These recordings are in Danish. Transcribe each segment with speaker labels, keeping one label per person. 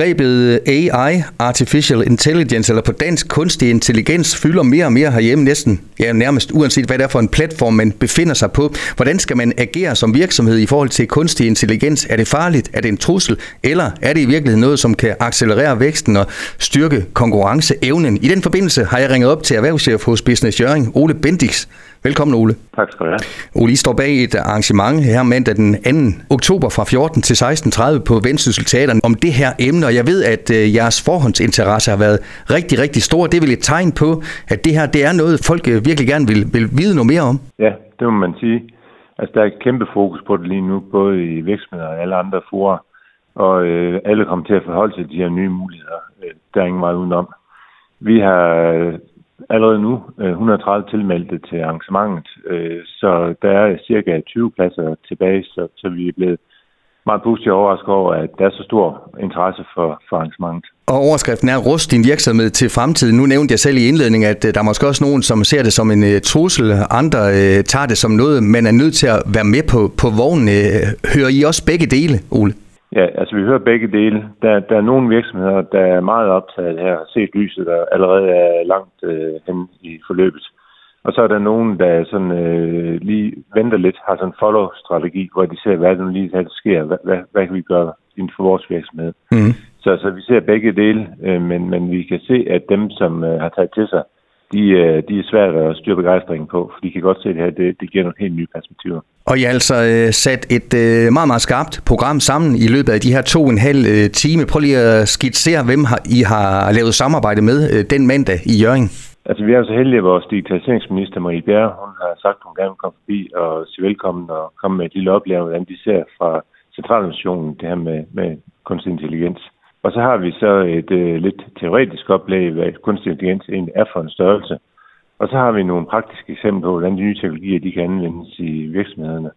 Speaker 1: Begrebet øh, AI, Artificial Intelligence, eller på dansk kunstig intelligens, fylder mere og mere herhjemme næsten, ja nærmest uanset hvad det er for en platform, man befinder sig på. Hvordan skal man agere som virksomhed i forhold til kunstig intelligens? Er det farligt? Er det en trussel? Eller er det i virkeligheden noget, som kan accelerere væksten og styrke konkurrenceevnen? I den forbindelse har jeg ringet op til erhvervschef hos Business Jøring, Ole Bendix. Velkommen, Ole.
Speaker 2: Tak skal du have.
Speaker 1: Ole, I står bag et arrangement her mandag den 2. oktober fra 14 til 16.30 på Vendsyssel Teater om det her emne, og jeg ved, at øh, jeres forhåndsinteresse har været rigtig, rigtig stor. Det er vel et tegn på, at det her det er noget, folk øh, virkelig gerne vil, vil vide noget mere om?
Speaker 2: Ja, det må man sige. Altså, der er et kæmpe fokus på det lige nu, både i virksomheder og alle andre forer, og øh, alle kommer til at forholde sig til de her nye muligheder. Øh, der er ingen vej udenom. Vi har allerede nu øh, 130 tilmeldte til arrangementet, øh, så der er cirka 20 pladser tilbage, så, så vi er blevet meget positivt overrasket over, at der er så stor interesse for, for arrangementet.
Speaker 1: Og overskriften er Rust din virksomhed til fremtiden. Nu nævnte jeg selv i indledningen, at øh, der er måske også nogen, som ser det som en trussel. Andre uh, tager det som noget, man er nødt til at være med på, på vognen. Uh, hører I også begge dele, Ole?
Speaker 2: Ja, altså vi hører begge dele. Der, der er nogle virksomheder, der er meget optaget her, har set lyset, der allerede er langt øh, hen i forløbet. Og så er der nogen, der sådan, øh, lige venter lidt, har sådan en follow-strategi, hvor de ser, hvad det nu lige der sker, hvad, hvad, hvad kan vi gøre inden for vores virksomhed. Mm. Så, så vi ser begge dele, øh, men, men vi kan se, at dem, som øh, har taget til sig øh, de er svært at styre begejstringen på, for de kan godt se, at det her det, det giver nogle helt nye perspektiver.
Speaker 1: Og I har altså øh, sat et øh, meget, meget skarpt program sammen i løbet af de her to og en halv øh, time. Prøv lige at skitsere, hvem har, I har lavet samarbejde med øh, den mandag i Jørgen.
Speaker 2: Altså, vi er så heldige, at vores digitaliseringsminister Marie Bjerre, hun har sagt, at hun gerne vil komme forbi og sige velkommen og komme med et lille oplæring, hvordan de ser fra centralnationen det her med, med kunstig intelligens. Og så har vi så et øh, lidt teoretisk oplæg, hvad kunstig intelligens egentlig er for en størrelse. Og så har vi nogle praktiske eksempler på, hvordan de nye teknologier de kan anvendes i virksomhederne.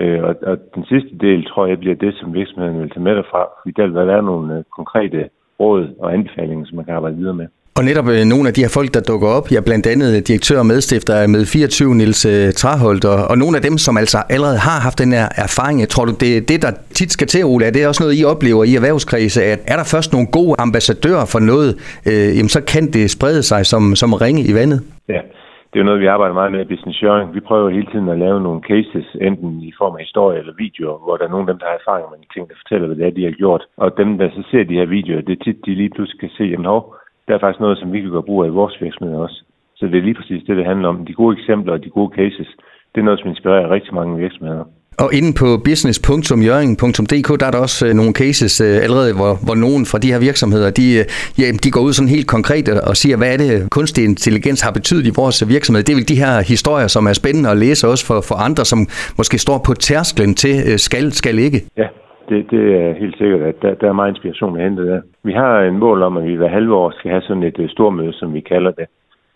Speaker 2: Øh, og, og den sidste del tror jeg bliver det, som virksomhederne vil tage med derfra, fordi der vil være nogle øh, konkrete råd og anbefalinger, som man kan arbejde videre med.
Speaker 1: Og netop øh, nogle af de her folk, der dukker op, ja, blandt andet øh, direktør og medstifter af med 24, Nils øh, Traholt, og, og nogle af dem, som altså allerede har haft den her erfaring, tror du, det er det, der tit skal til, Ole, er det også noget, I oplever i erhvervskredse, at er der først nogle gode ambassadører for noget, øh, jamen så kan det sprede sig som, som ringe i vandet?
Speaker 2: Ja, det er jo noget, vi arbejder meget med i Business Sharing. Vi prøver hele tiden at lave nogle cases, enten i form af historie eller videoer, hvor der er nogen af dem, der har erfaring med de ting, der fortæller, hvad det er, de har gjort. Og dem, der så ser de her videoer, det er tit, de lige pludselig kan se, jamen hov, der er faktisk noget, som vi kan gøre brug af i vores virksomhed også. Så det er lige præcis det, det handler om. De gode eksempler og de gode cases, det er noget, som inspirerer rigtig mange virksomheder.
Speaker 1: Og inde på business.jøring.dk, der er der også øh, nogle cases øh, allerede, hvor, hvor nogen fra de her virksomheder, de, øh, ja, de går ud sådan helt konkret og siger, hvad er det, kunstig intelligens har betydet i vores virksomhed. Det er vel de her historier, som er spændende at læse også for, for andre, som måske står på tærsklen til skal, skal ikke.
Speaker 2: Ja, det, det er helt sikkert, at der, der er meget inspiration at hente der. Vi har en mål om, at vi hver halve år skal have sådan et uh, stormøde, som vi kalder det.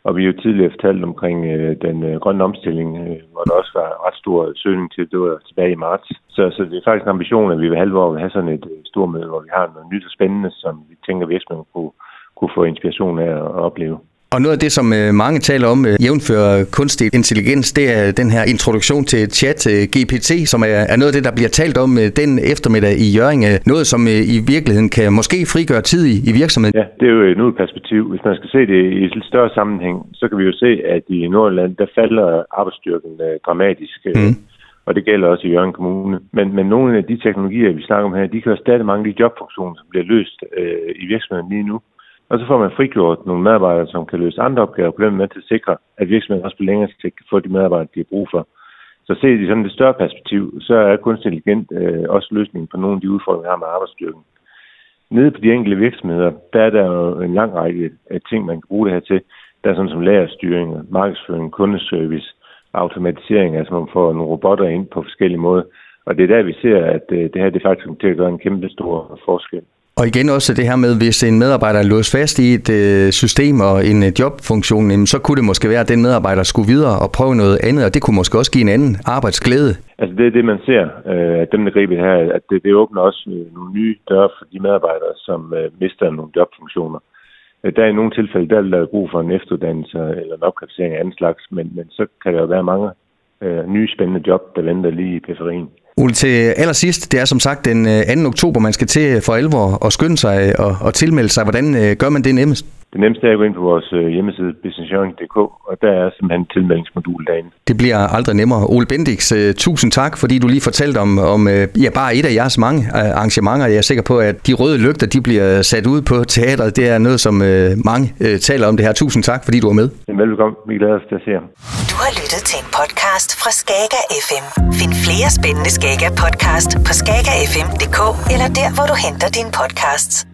Speaker 2: Og vi har jo tidligere fortalt omkring uh, den uh, grønne omstilling, uh, hvor der også var ret stor søgning til, det var tilbage i marts. Så, så det er faktisk en ambition, at vi hver halve år vil have sådan et uh, stormøde, hvor vi har noget nyt og spændende, som vi tænker virksomheden kunne, kunne få inspiration af at opleve.
Speaker 1: Og noget af det, som øh, mange taler om, øh, jævnfører kunstig intelligens, det er den her introduktion til chat øh, GPT, som er, er noget af det, der bliver talt om den eftermiddag i Jørgen. Noget, som i virkeligheden kan måske frigøre tid i, i virksomheden.
Speaker 2: Ja, det er jo et nyt perspektiv. Hvis man skal se det i et lidt større sammenhæng, så kan vi jo se, at i Nordland, der falder arbejdsstyrken dramatisk. Mm. Og det gælder også i Jørgen Kommune. Men, men nogle af de teknologier, vi snakker om her, de kan stadig mange af de jobfunktioner, som bliver løst øh, i virksomheden lige nu. Og så får man frigjort nogle medarbejdere, som kan løse andre opgaver, på den måde til at sikre, at virksomheden også på længere sigt kan få de medarbejdere, de har brug for. Så set i sådan et større perspektiv, så er kunstig intelligent øh, også løsningen på nogle af de udfordringer, vi har med arbejdsstyrken. Nede på de enkelte virksomheder, der er der jo en lang række af ting, man kan bruge det her til. Der er sådan som lagerstyring, markedsføring, kundeservice, automatisering, altså man får nogle robotter ind på forskellige måder. Og det er der, vi ser, at øh, det her det faktisk kommer til at gøre en kæmpe stor forskel.
Speaker 1: Og igen også det her med, hvis en medarbejder er låst fast i et øh, system og en øh, jobfunktion, jamen, så kunne det måske være, at den medarbejder skulle videre og prøve noget andet, og det kunne måske også give en anden arbejdsglæde.
Speaker 2: Altså det er det, man ser, øh, at dem, der griber her, at det, det åbner også øh, nogle nye døre for de medarbejdere, som øh, mister nogle jobfunktioner. Øh, der er i nogle tilfælde, der er der brug for en efteruddannelse eller en opkvalificering af anden slags, men, men så kan der jo være mange øh, nye spændende job, der venter lige i periferien.
Speaker 1: Ole, til allersidst, det er som sagt den øh, 2. oktober, man skal til for alvor og skynde sig øh, og, og tilmelde sig. Hvordan øh, gør man det nemmest?
Speaker 2: Det nemmeste er at gå ind på vores øh, hjemmeside businessjøring.dk, og der er simpelthen tilmeldingsmodul derinde.
Speaker 1: Det bliver aldrig nemmere. Ole Bendix, uh, tusind tak, fordi du lige fortalte om, om uh, ja, bare et af jeres mange arrangementer. Jeg er sikker på, at de røde lygter, de bliver sat ud på teatret. Det er noget, som mange taler om det her. Tusind tak, fordi du er med.
Speaker 2: Velkommen. Vi glæder os til at se jer.
Speaker 3: Du har lyttet til en podcast fra Skager FM. Find flere spændende Skager podcast på skagerfm.dk eller der, hvor du henter dine podcasts.